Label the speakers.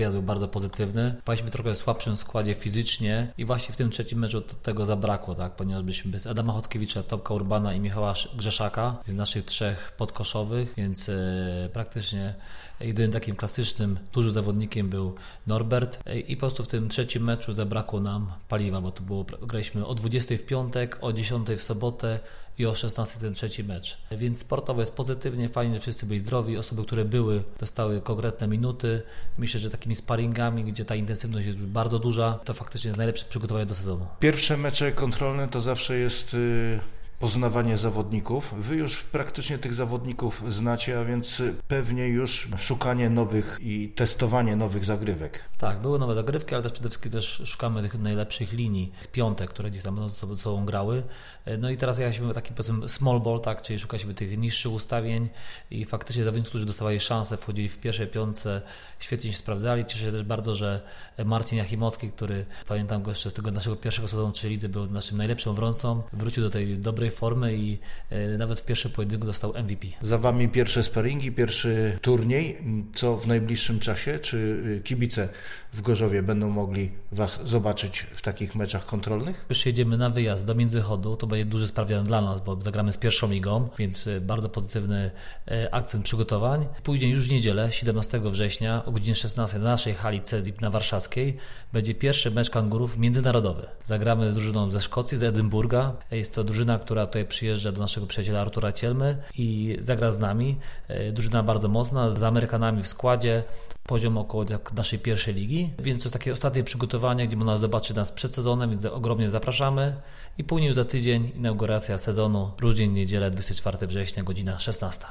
Speaker 1: wyjazd był bardzo pozytywny. Paliśmy trochę w słabszym składzie fizycznie i właśnie w tym trzecim meczu tego zabrakło, tak? ponieważ byliśmy bez Adama Chodkiewicza, Topka Urbana i Michała Grzeszaka z naszych trzech podkoszowych, więc e, praktycznie jedynym takim klasycznym, dużym zawodnikiem był Norbert e, i po prostu w tym trzecim meczu zabrakło nam paliwa, bo to było, graliśmy o 20 w piątek, o 10 w sobotę i o 16 ten trzeci mecz. Więc sportowo jest pozytywnie, fajnie, że wszyscy byli zdrowi, osoby, które były, dostały konkretne minuty. Myślę, że takimi sparingami, gdzie ta intensywność jest bardzo duża, to faktycznie jest najlepsze przygotowanie do sezonu.
Speaker 2: Pierwsze mecze kontrolne to zawsze jest y, poznawanie zawodników. Wy już praktycznie tych zawodników znacie, a więc pewnie już szukanie nowych i testowanie nowych zagrywek.
Speaker 1: Tak, były nowe zagrywki, ale też przede wszystkim też szukamy tych najlepszych linii, piątek, które gdzieś tam ze sobą grały. No i teraz jesteśmy taki powiedzmy small ball, tak, czyli szukaliśmy tych niższych ustawień i faktycznie zawodnicy, którzy dostawali szansę, wchodzili w pierwszej piątce, świetnie się sprawdzali. Cieszę się też bardzo, że Marcin Jachimowski, który pamiętam go jeszcze z tego naszego pierwszego sezonu czyli był naszym najlepszym obrońcą, wrócił do tej dobrej dobrej formy i e, nawet w pierwszym pojedynku dostał MVP.
Speaker 2: Za Wami pierwsze sparingi, pierwszy turniej. Co w najbliższym czasie? Czy y, kibice w Gorzowie będą mogli Was zobaczyć w takich meczach kontrolnych?
Speaker 1: Już jedziemy na wyjazd do Międzychodu. To będzie duży sprawdzian dla nas, bo zagramy z pierwszą ligą, więc e, bardzo pozytywny e, akcent przygotowań. Później już w niedzielę, 17 września o godzinie 16 na naszej hali CEZIP na Warszawskiej będzie pierwszy mecz kangurów międzynarodowy. Zagramy z drużyną ze Szkocji, z Edynburga. Jest to drużyna, która która tutaj przyjeżdża do naszego przyjaciela Artura Cielmy i zagra z nami. E, drużyna bardzo mocna, z Amerykanami w składzie, poziom około naszej pierwszej ligi, więc to jest takie ostatnie przygotowanie, gdzie można zobaczyć nas przed sezonem, więc ogromnie zapraszamy. I później za tydzień inauguracja sezonu, grudzień, niedzielę, 24 września, godzina 16.